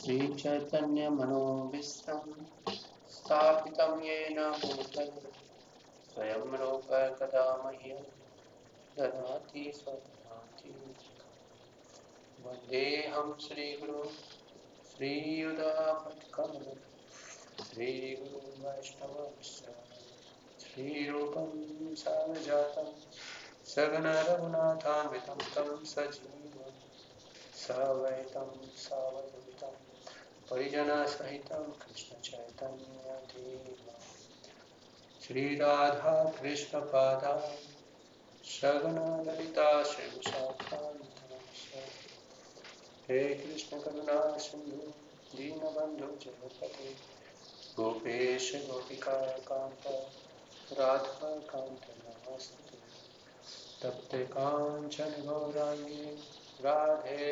श्रीचैतन्यमनोविष्टं स्थापितं येन भूतले स्वयं रूप कदा मह्यं ददाति स्वददाति वन्देऽहं श्रीगुरु श्रीयुधापत्कमलं श्रीगुरु वैष्णवश्च श्रीरूपं सावजातं सगनरघुनाथान्वितं तं सजीवं सवैतं सावधूतं परिजनसहितं कृष्णचैतन्यदेव। श्रीराधा कृष्णपादा सगनललिता श्रीविशाखान्वितमस्य हे कृष्ण करुणा सिंधु दीनबंधु जगपते गोपेश गोपिका कांत राधा नमस्ते तप्ते कांचन गौरांगी राधे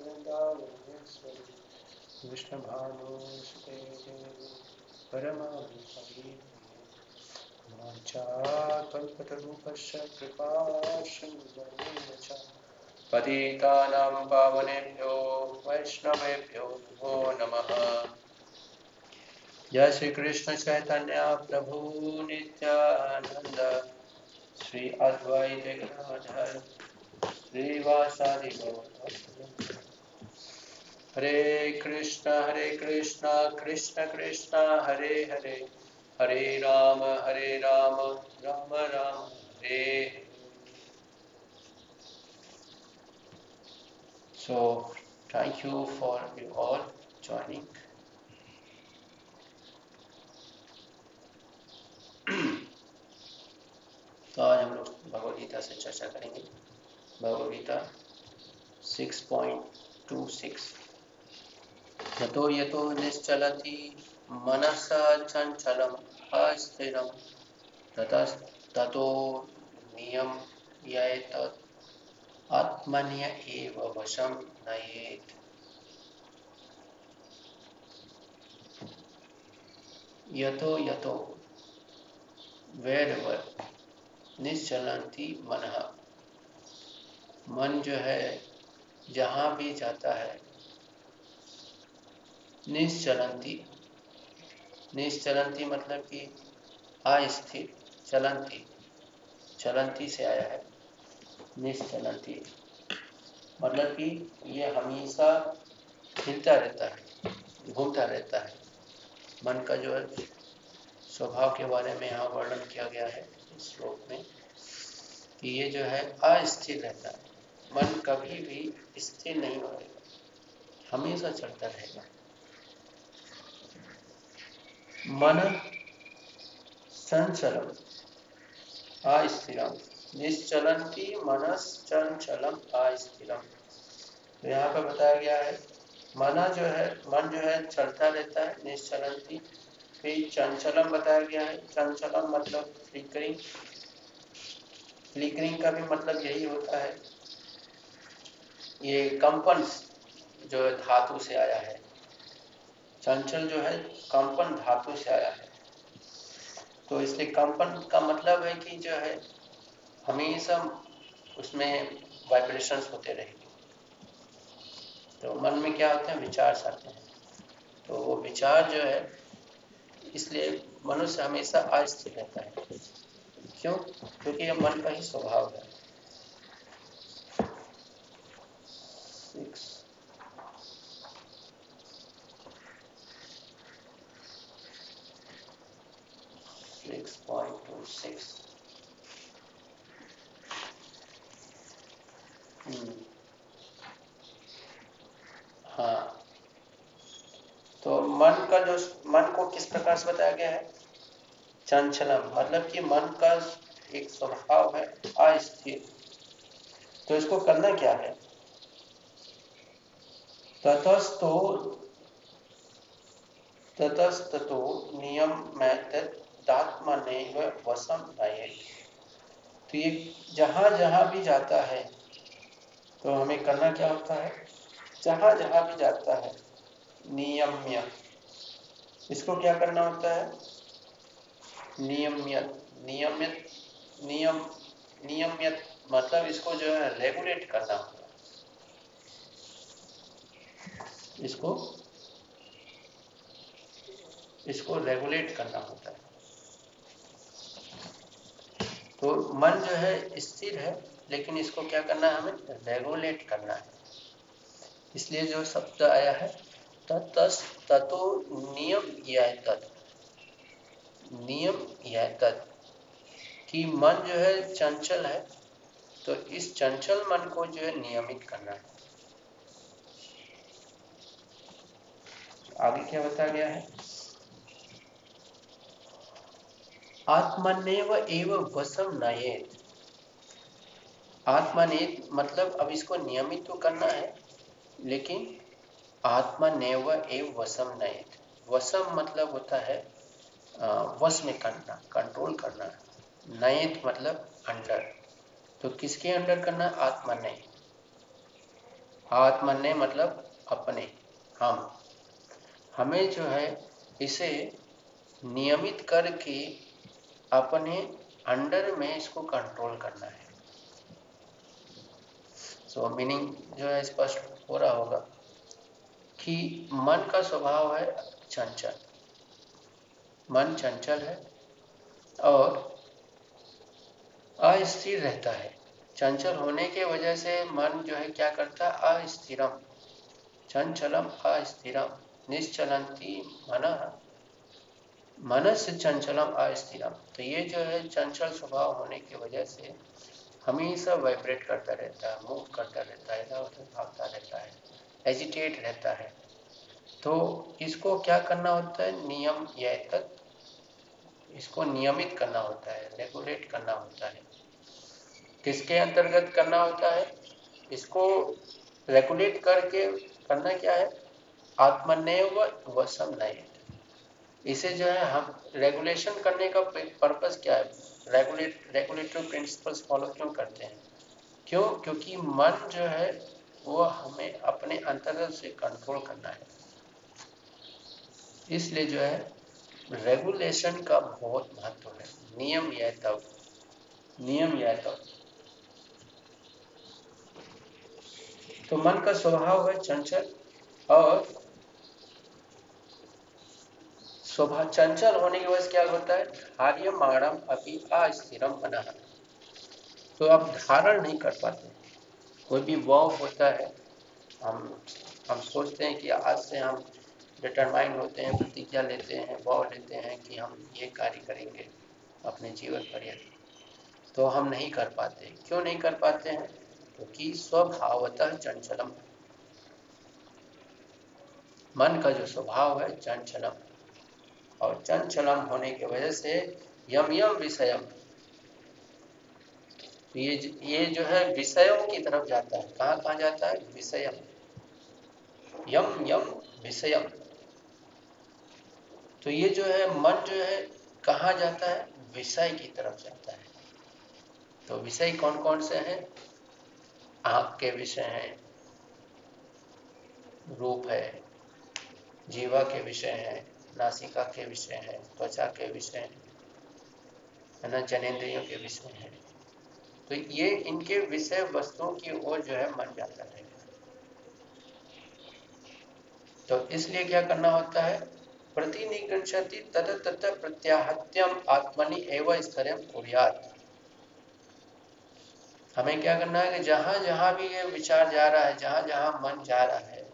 वृंदावनेश्वरी कृष्ण भानु सुते देवी परमाभिहरि कृपा सिन्धुर्येण च पतितानां पावनेभ्यो, वैष्णवेभ्यो, नमो नमः। जय श्री कृष्ण चैतन्य प्रभु नित्यानंद श्री अद्वैत गदाधर श्रीवासादि गौर हरे कृष्ण हरे कृष्ण कृष्ण कृष्ण हरे हरे हरे राम हरे राम राम राम हरे So, thank you for you all joining. तो आज हम लोग भगवद गीता से चर्चा करेंगे। भगवद गीता 6.26 यतो यतो निश्चलति मनसा चञ्चलम् अस्थिरं। ततस्ततो नियम यतत् आत्मन्य एव वशं नयेत्। यतो यतो wherever निश्चलंती मन। मन जो है, जहाँ भी जाता है निश्चलंती निश्चलंती मतलब कि अस्थिर चलंती चलंती से आया है। निश्चलंती मतलब कि ये हमेशा हिलता रहता है, घूमता रहता है। मन का जो स्वभाव के बारे में यहाँ वर्णन किया गया है इस श्लोक में कि ये जो है, अस्थिर रहता है। मन कभी भी स्थिर नहीं होगा हमेशा चलता रहेगा। मन संचलम अस्थिरम निश्चलंती मनस चंचलम अस्थिरम तो यहाँ पर बताया गया है, मना जो है, मन जो है चलता रहता है निश्चलंती फिर चंचलम बताया गया है। चंचलम मतलब फ्लिकरिंग फ्लिकरिंग का भी मतलब यही होता है। ये कंपन जो धातु से आया है। चंचल जो है, कंपन धातु से आया है। तो इसलिए कंपन का मतलब है कि जो है, हमेशा उसमें वाइब्रेशंस होते रहेंगे। तो मन में क्या होते हैं? विचार आते हैं। तो वो विचार जो है, इसलिए मनुष्य हमेशा अस्थिर रहता है। क्यों? क्योंकि यह मन का ही स्वभाव है। सिक्स हाँ. तो मन का जो मन को किस प्रकार से बताया गया है? चंचलम मतलब कि मन का एक स्वभाव है, अस्थिर। तो इसको करना क्या है? ततस्तो ततस्तो नियम दात्मने वसम नये तो ये जहाँ जहाँ भी जाता है तो हमें करना क्या होता है? जहाँ जहाँ भी जाता है, नियम्य। इसको क्या करना होता है? नियमित नियमित, नियम नियमित मतलब इसको जो है रेगुलेट करना होगा इसको इसको रेगुलेट करना होता है। तो मन जो है स्थिर है, लेकिन इसको क्या करना है हमें? रेगुलेट करना है। इसलिए जो शब्द आया है, ततस ततो नियम यह तत् नियम यह तत् कि मन जो है चंचल है तो इस चंचल मन को जो है नियमित करना है। आगे क्या बताया गया है? आत्मनेव एव वसम नयेत। आत्मनेत मतलब अब इसको नियमित तो करना है, लेकिन आत्मनेव एव वसम नयेत। वसम मतलब होता है वश में करना कंट्रोल करना। नयेत मतलब अंडर। तो किसके अंडर करना? आत्मने। आत्मने मतलब अपने, हम। हमें जो है इसे नियमित करके अपने अंडर में इसको कंट्रोल करना है। सो so, मीनिंग जो है स्पष्ट हो रहा होगा कि मन का स्वभाव है चंचल। मन चंचल है और अस्थिर रहता है। चंचल होने के वजह से मन जो है क्या करता है? अस्थिरम। चंचलम अस्थिरम। निश्चलंती मन मनस चंचलम अस्थिरम। तो ये जो है, चंचल स्वभाव होने की वजह से हमेशा वाइब्रेट करता रहता है मूव करता रहता है, इधर उधर भागता रहता है एजिटेट रहता है। तो इसको क्या करना होता है? नियम या तक इसको नियमित करना होता है रेगुलेट करना होता है। किसके अंतर्गत करना होता है? इसको रेगुलेट करके करना क्या है? आत्मनिर्भ वसम नहीं इसे जो है, हम रेगुलेशन करने का पर्पस क्या है? रेगुलेट रेगुलेटरी प्रिंसिपल्स फॉलो क्यों करते हैं? क्यों? क्योंकि मन जो है, वो हमें अपने अंतर्गत से कंट्रोल करना है। इसलिए जो है रेगुलेशन का बहुत महत्व है। नियम यह तब, नियम यह तब। तो मन का स्वभाव है चंचल और स्वभाव चंचल होने की वजह से क्या होता है? धार्य माणम अभी अस्थिरम बना तो आप धारण नहीं कर पाते। कोई भी वॉव होता है, हम हम सोचते हैं कि आज से हम डिटरमाइंड होते हैं, प्रतिज्ञा लेते हैं, वॉव लेते हैं कि हम ये कार्य करेंगे अपने जीवन पर्यंत तो हम नहीं कर पाते। क्यों नहीं कर पाते हैं? क्योंकि स्वभावतः चंचलम। मन का जो स्वभाव है, चंचलम। और चंचलम होने की वजह से यम यम विषयम। ये ये जो है विषयों की तरफ़ जाता है। कहाँ कहाँ जाता है? विषयम। यम यम विषयम। तो ये जो है, मन जो है, कहाँ जाता है? विषय की तरफ़ जाता है। तो विषय कौन कौन से हैं? आँख के विषय हैं, रूप है, जीवा के विषय हैं नासिका के विषय है, त्वचा के विषय है ना, जनेन्द्रियों के विषय है। तो ये इनके विषय वस्तुओं की ओर जो है मन जाता है। तो इसलिए क्या करना होता है? प्रतिनिगंशति तद तत् प्रत्याहत्यम आत्मनि एवं स्तरम कुरियात। हमें क्या करना है कि जहाँ जहाँ भी ये विचार जा रहा है, जहाँ जहाँ मन जा रहा है,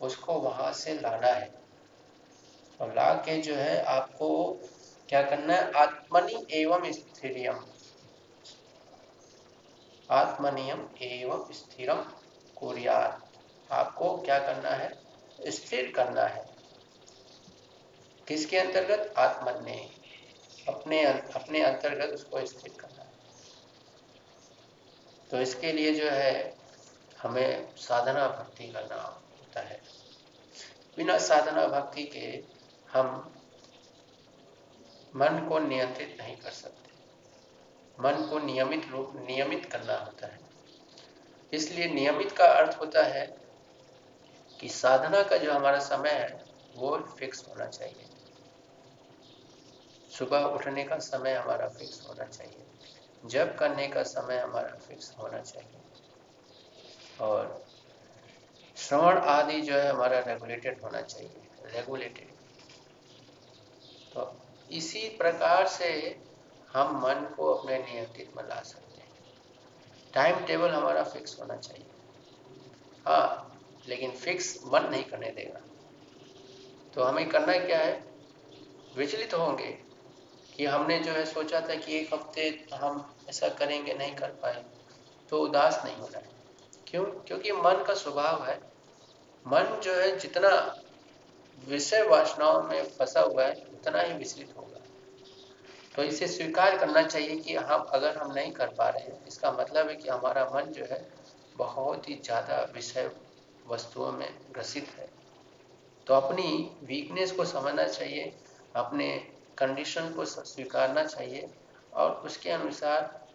उसको वहाँ से लाना है। ला के जो है आपको क्या करना है? आत्मनि एवं स्थिरियम। आत्मनियम एवं स्थिरम कुरियात। आपको क्या करना है? स्थिर करना है। किसके अंतर्गत? आत्मन्य अपने अपने अंतर्गत उसको स्थिर करना है। तो इसके लिए जो है हमें साधना भक्ति करना होता है। बिना साधना भक्ति के हम मन को नियंत्रित नहीं कर सकते। मन को नियमित रूप, नियमित करना होता है। इसलिए नियमित का अर्थ होता है कि साधना का जो हमारा समय है, वो फिक्स होना चाहिए। सुबह उठने का समय हमारा फिक्स होना चाहिए। जब करने का समय हमारा फिक्स होना चाहिए। और श्रवण आदि जो है, हमारा रेगुलेटेड होना चाहिए। रेगुलेटेड तो इसी प्रकार से हम मन को अपने नियंत्रित में ला सकते हैं। टाइम टेबल हमारा फिक्स होना चाहिए। हाँ लेकिन फिक्स मन नहीं करने देगा। तो हमें करना क्या है? विचलित होंगे कि हमने जो है सोचा था कि एक हफ़्ते हम ऐसा करेंगे, नहीं कर पाए तो उदास नहीं होना है। क्यों? क्योंकि मन का स्वभाव है। मन जो है जितना विषय वासनाओं में फंसा हुआ है, उतना ही विचलित होगा। तो इसे स्वीकार करना चाहिए कि हम, अगर हम नहीं कर पा रहे हैं, इसका मतलब है कि हमारा मन जो है, बहुत ही ज़्यादा विषय वस्तुओं में ग्रसित है। तो अपनी वीकनेस को समझना चाहिए, अपने कंडीशन को स्वीकारना चाहिए, और उसके अनुसार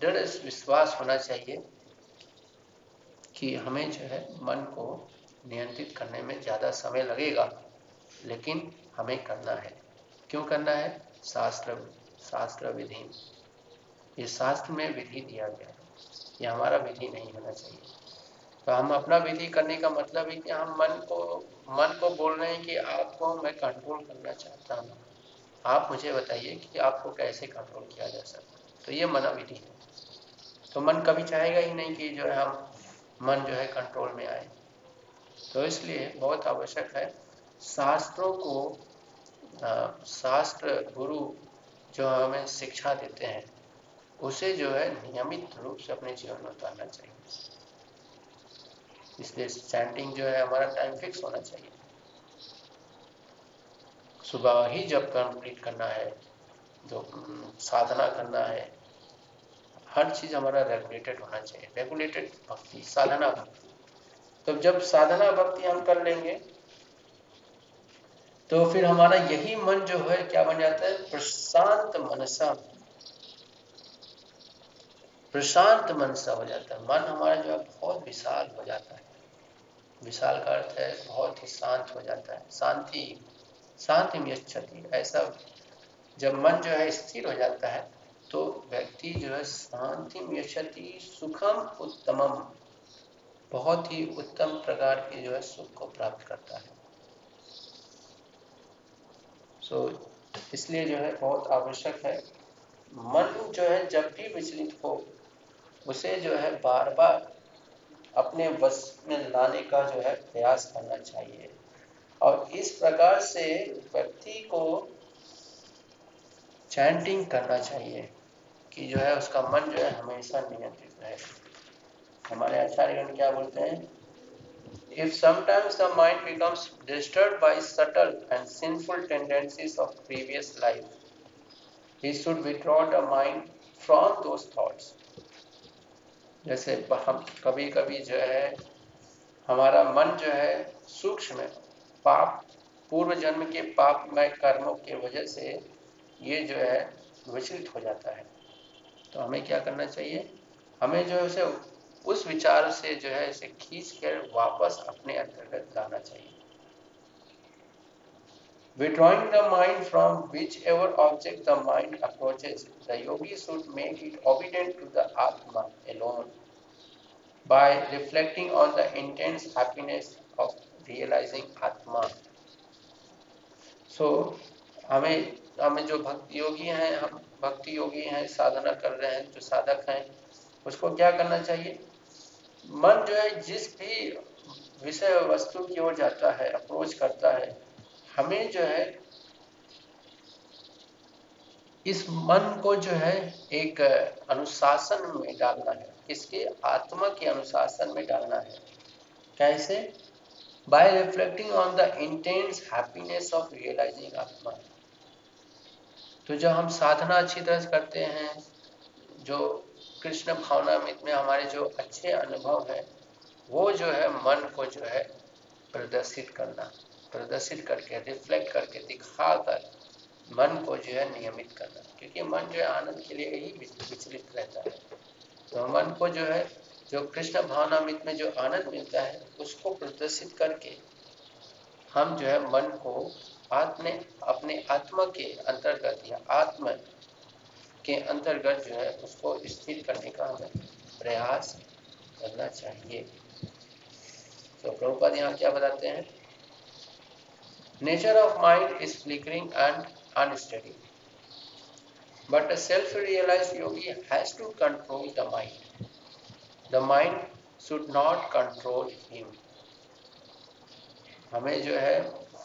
दृढ़ विश्वास होना चाहिए कि हमें जो है, मन को नियंत्रित करने में ज़्यादा समय लगेगा, लेकिन हमें करना है। क्यों करना है? शास्त्र शास्त्र विधि। ये शास्त्र में विधि दिया गया है। ये हमारा विधि नहीं होना चाहिए। तो हम अपना विधि करने का मतलब है कि हम मन को मन को बोल रहे हैं कि आपको मैं कंट्रोल करना चाहता हूँ। आप मुझे बताइए कि आपको कैसे कंट्रोल किया जा सकता तो ये मना विधि है। तो मन कभी चाहेगा ही नहीं कि जो है हम, मन जो है कंट्रोल में आए। तो इसलिए बहुत आवश्यक है। शास्त्रों को शास्त्र गुरु जो हमें शिक्षा देते हैं, उसे जो है नियमित रूप से अपने जीवन में उतारना चाहिए। इसलिए चैंटिंग जो है हमारा टाइम फिक्स होना चाहिए। सुबह ही जब कंप्लीट करना है, जो साधना करना है, हर चीज़ हमारा रेगुलेटेड होना चाहिए। रेगुलेटेड भक्ति, साधना भक्ति। तो जब साधना भक्ति हम कर लेंगे तो फिर हमारा यही मन जो है, क्या बन जाता है? प्रशांत मनसा। प्रशांत मन सा हो जाता है। मन हमारा जो है, बहुत विशाल हो जाता है। विशाल का अर्थ है, बहुत ही शांत हो जाता है। शांति शांति में क्षति ऐसा जब मन जो है, स्थिर हो जाता है तो व्यक्ति जो है, शांति में क्षति सुखम उत्तमम। बहुत ही उत्तम प्रकार के जो है सुख को प्राप्त करता है। सो so, इसलिए जो है बहुत आवश्यक है। मन जो है जब भी विचलित हो उसे जो है बार बार अपने वश में लाने का जो है प्रयास करना चाहिए। और इस प्रकार से व्यक्ति को चैंटिंग करना चाहिए कि जो है उसका मन जो है हमेशा नियंत्रित रहे। हमारे आचार्यगण क्या बोलते हैं If sometimes the mind becomes disturbed by subtle and sinful tendencies of previous life, he should withdraw the mind from those thoughts. जैसे हम कभी कभी जो है हमारा मन जो है सूक्ष्म पाप पूर्व जन्म के पापमय कर्मों के वजह से ये जो है विचलित हो जाता है तो हमें क्या करना चाहिए हमें जो है उसे उस विचार से जो है इसे खींच कर वापस अपने अंतर्गत लाना चाहिए Withdrawing the mind from whichever object the mind approaches, the yogi should make it obedient to the Atma alone by reflecting on the intense happiness of realizing Atma. So, हमें हमें जो भक्ति योगी हैं हम भक्ति योगी हैं साधना कर रहे हैं जो साधक हैं उसको क्या करना चाहिए मन जो है जिस भी विषय वस्तु की ओर जाता है अप्रोच करता है, हमें जो है इस मन को जो है एक अनुशासन में डालना है इसके आत्मा के अनुशासन में डालना है। कैसे? By reflecting on the intense happiness of realising atma. तो जो हम साधना अच्छी तरह से करते हैं, जो कृष्ण भावनामित में हमारे जो अच्छे अनुभव है, वो जो है मन को जो है प्रदर्शित करना, प्रदर्शित करके रिफ्लेक्ट करके दिखा कर मन को जो है नियमित करना। क्योंकि मन जो है आनंद के लिए ही विचलित रहता है। तो मन को जो है, जो कृष्ण भावनामित में जो आनंद मिलता है, उसको प्रदर्शित करके हम जो है मन को आत्म, अपने आत्मा के अंतर्गत या आत्म के अंतर्गत जो है उसको स्थिर करने का हमें प्रयास करना चाहिए। तो प्रभुपद यहाँ क्या बताते हैं? Nature of mind is flickering and unsteady but self realised yogi has to control the mind the mind should not control him हमें जो है,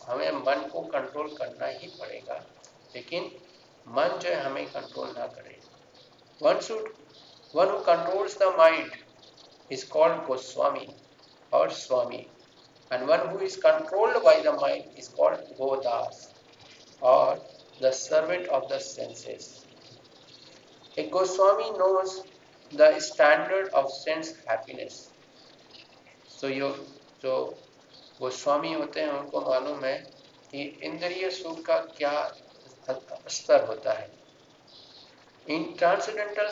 हमें मन को कंट्रोल करना ही पड़ेगा। लेकिन मन जो है हमें कंट्रोल ना करे। One should one who controls the mind is called goswami और swami and one who is controlled by the mind is called godas और the servant of the senses a goswami knows the standard of sense happiness so यो जो गोस्वामी होते हैं, उनको मालूम है कि इंद्रिय सुख का क्या स्तर होता है। In transcendental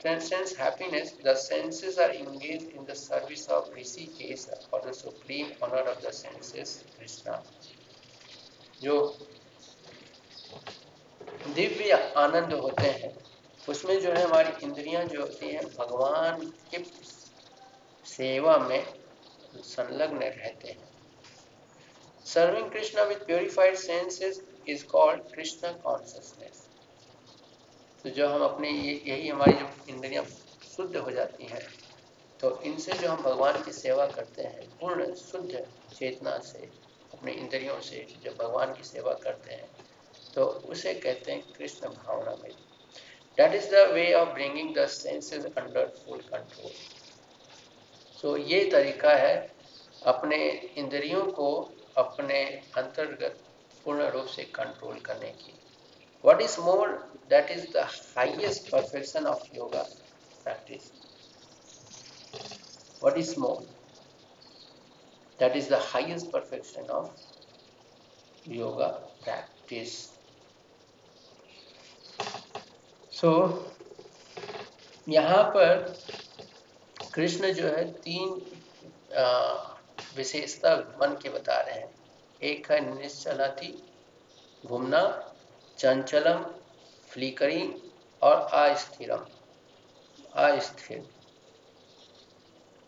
transcendence happiness the senses are engage in the service of Hrishikesha और the supreme owner of the senses Krishna जो दिव्य आनंद होते हैं, उसमें जो है हमारी इंद्रियाँ जो होती हैं, भगवान के सेवा में संलग्न रहते हैं। Serving Krishna with purified senses is called Krishna consciousness तो जो हम अपने यही हमारी जो इंद्रियाँ शुद्ध हो जाती हैं तो इनसे जो हम भगवान की सेवा करते हैं, पूर्ण शुद्ध चेतना से, अपने इंद्रियों से जब भगवान की सेवा करते हैं तो उसे कहते हैं कृष्ण भावना में। That is the way of bringing the senses under full control so ये तरीका है अपने इंद्रियों को अपने अंतर्गत पूर्ण रूप से कंट्रोल करने की। What is more that is the highest perfection of yoga practice what is more that is the highest perfection of yoga practice so यहाँ पर कृष्ण जो है तीन विशेषता मन के बता रहे हैं। एक है निश्चलाती, घूमना, चंचलम फ्लिकरिंग और अस्थिरम, अस्थिर।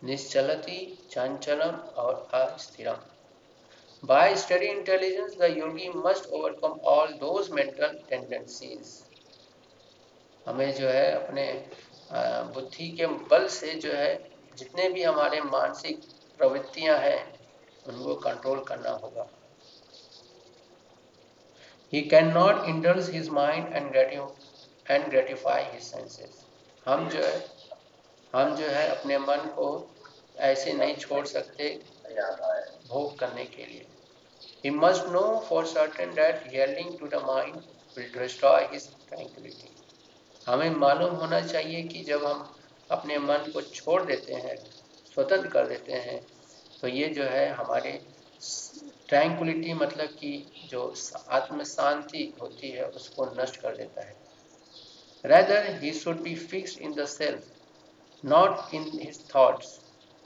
निश्चलती, चंचलम और अस्थिरम। By steady intelligence the yogi must overcome all those mental tendencies हमें जो है अपने बुद्धि के बल से जो है जितने भी हमारे मानसिक प्रवृत्तियाँ हैं, उनको कंट्रोल करना होगा। He cannot indulge his mind and and gratify his senses. हम जो है हम जो है अपने मन को ऐसे नहीं छोड़ सकते भोग करने के लिए He must know for certain that yielding to the mind will destroy his tranquility. हमें मालूम होना चाहिए कि जब हम अपने मन को छोड़ देते हैं स्वतंत्र कर देते हैं तो ये जो है हमारे ट्रैंकुलिटी मतलब कि जो आत्म शांति होती है, उसको नष्ट कर देता है। Rather he should be fixed in the self not in his thoughts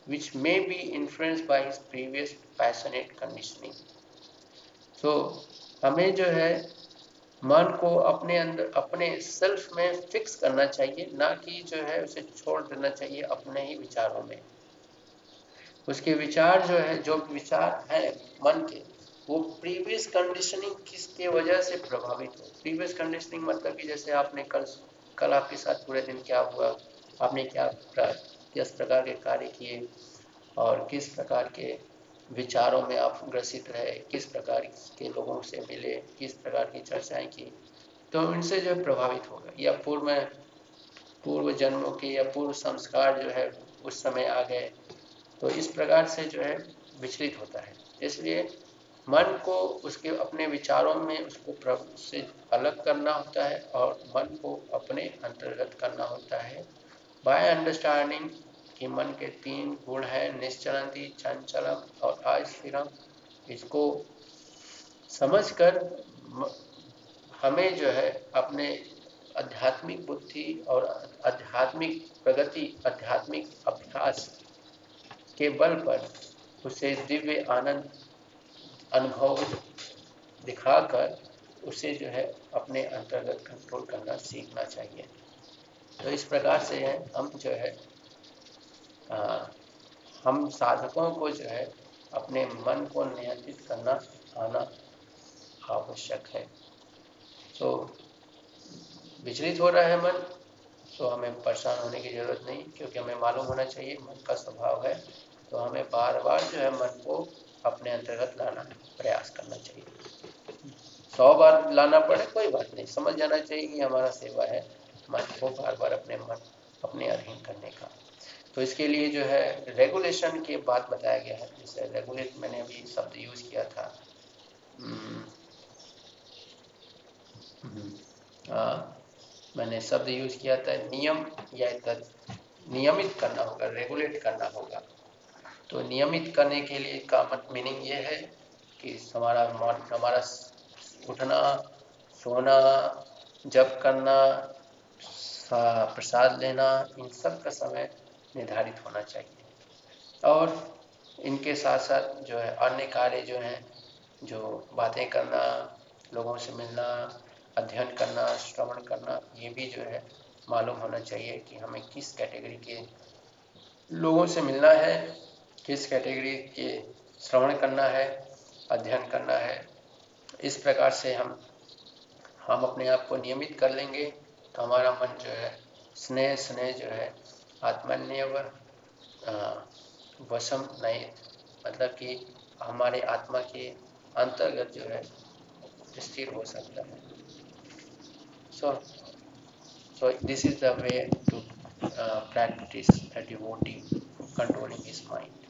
which may be influence by his previous passionate conditioning so हमें जो है, मन को अपने अंदर, अपने सेल्फ में फिक्स करना चाहिए, ना कि जो है, उसे छोड़ देना चाहिए अपने ही विचारों में। उसके विचार जो है, जो विचार है मन के, वो प्रीवियस कंडीशनिंग किसके वजह से प्रभावित हो? प्रीवियस कंडीशनिंग मतलब कि जैसे आपने कल कल आपके साथ पूरे दिन क्या हुआ, आपने क्या किस प्रकार के कार्य किए, और किस प्रकार के विचारों में आप ग्रसित रहे, किस प्रकार के लोगों से मिले, किस प्रकार की चर्चाएँ की तो इनसे जो है प्रभावित होगा। या पूर्व पूर्व जन्मों के या पूर्व संस्कार जो है, उस समय आ गए तो इस प्रकार से जो है, विचलित होता है। इसलिए मन को उसके अपने विचारों में उसको प्रभु से अलग करना होता है और मन को अपने अंतर्गत करना होता है। बाय अंडरस्टैंडिंग कि मन के तीन गुण है, निश्चलंती, चंचलम और अस्थिरम, इसको समझकर हमें जो है, अपने आध्यात्मिक बुद्धि और आध्यात्मिक प्रगति, आध्यात्मिक अभ्यास के बल पर उसे दिव्य आनंद अनुभव दिखाकर उसे जो है अपने अंतर्गत कंट्रोल करना सीखना चाहिए। तो इस प्रकार से है हम जो है आ, हम साधकों को जो है अपने मन को नियंत्रित करना आना आवश्यक है। तो विचलित हो रहा है मन तो हमें परेशान होने की ज़रूरत नहीं क्योंकि हमें मालूम होना चाहिए मन का स्वभाव है। तो हमें बार बार जो है मन को अपने अंतर्गत लाना प्रयास करना चाहिए। सौ बार लाना पड़े कोई बात नहीं। समझ जाना चाहिए कि हमारा सेवा है मन को बार बार अपने मन अपने अधीन करने का। तो इसके लिए जो है रेगुलेशन की बात बताया गया है। जैसे रेगुलेट मैंने अभी शब्द यूज़ किया था। हम्म, हम्म, हाँ मैंने शब्द यूज़ किया था। नियम या नियमित करना होगा रेगुलेट करना होगा। तो नियमित करने के लिए का मीनिंग ये है कि हमारा हमारा उठना, सोना, जप करना प्रसाद लेना, इन सब का समय निर्धारित होना चाहिए। और इनके साथ साथ जो है, अन्य कार्य जो हैं, जो बातें करना, लोगों से मिलना, अध्ययन करना, श्रवण करना, ये भी जो है, मालूम होना चाहिए कि हमें किस कैटेगरी के लोगों से मिलना है किस कैटेगरी के श्रवण करना है, अध्ययन करना है, इस प्रकार से हम हम अपने आप को नियमित कर लेंगे तो हमारा मन जो है, स्नेह स्नेह जो है आत्मन्य वसम नहीं मतलब कि हमारे आत्मा के अंतर्गत जो है, स्थिर हो सकता है so so this is the way to practice a devotee controlling mind.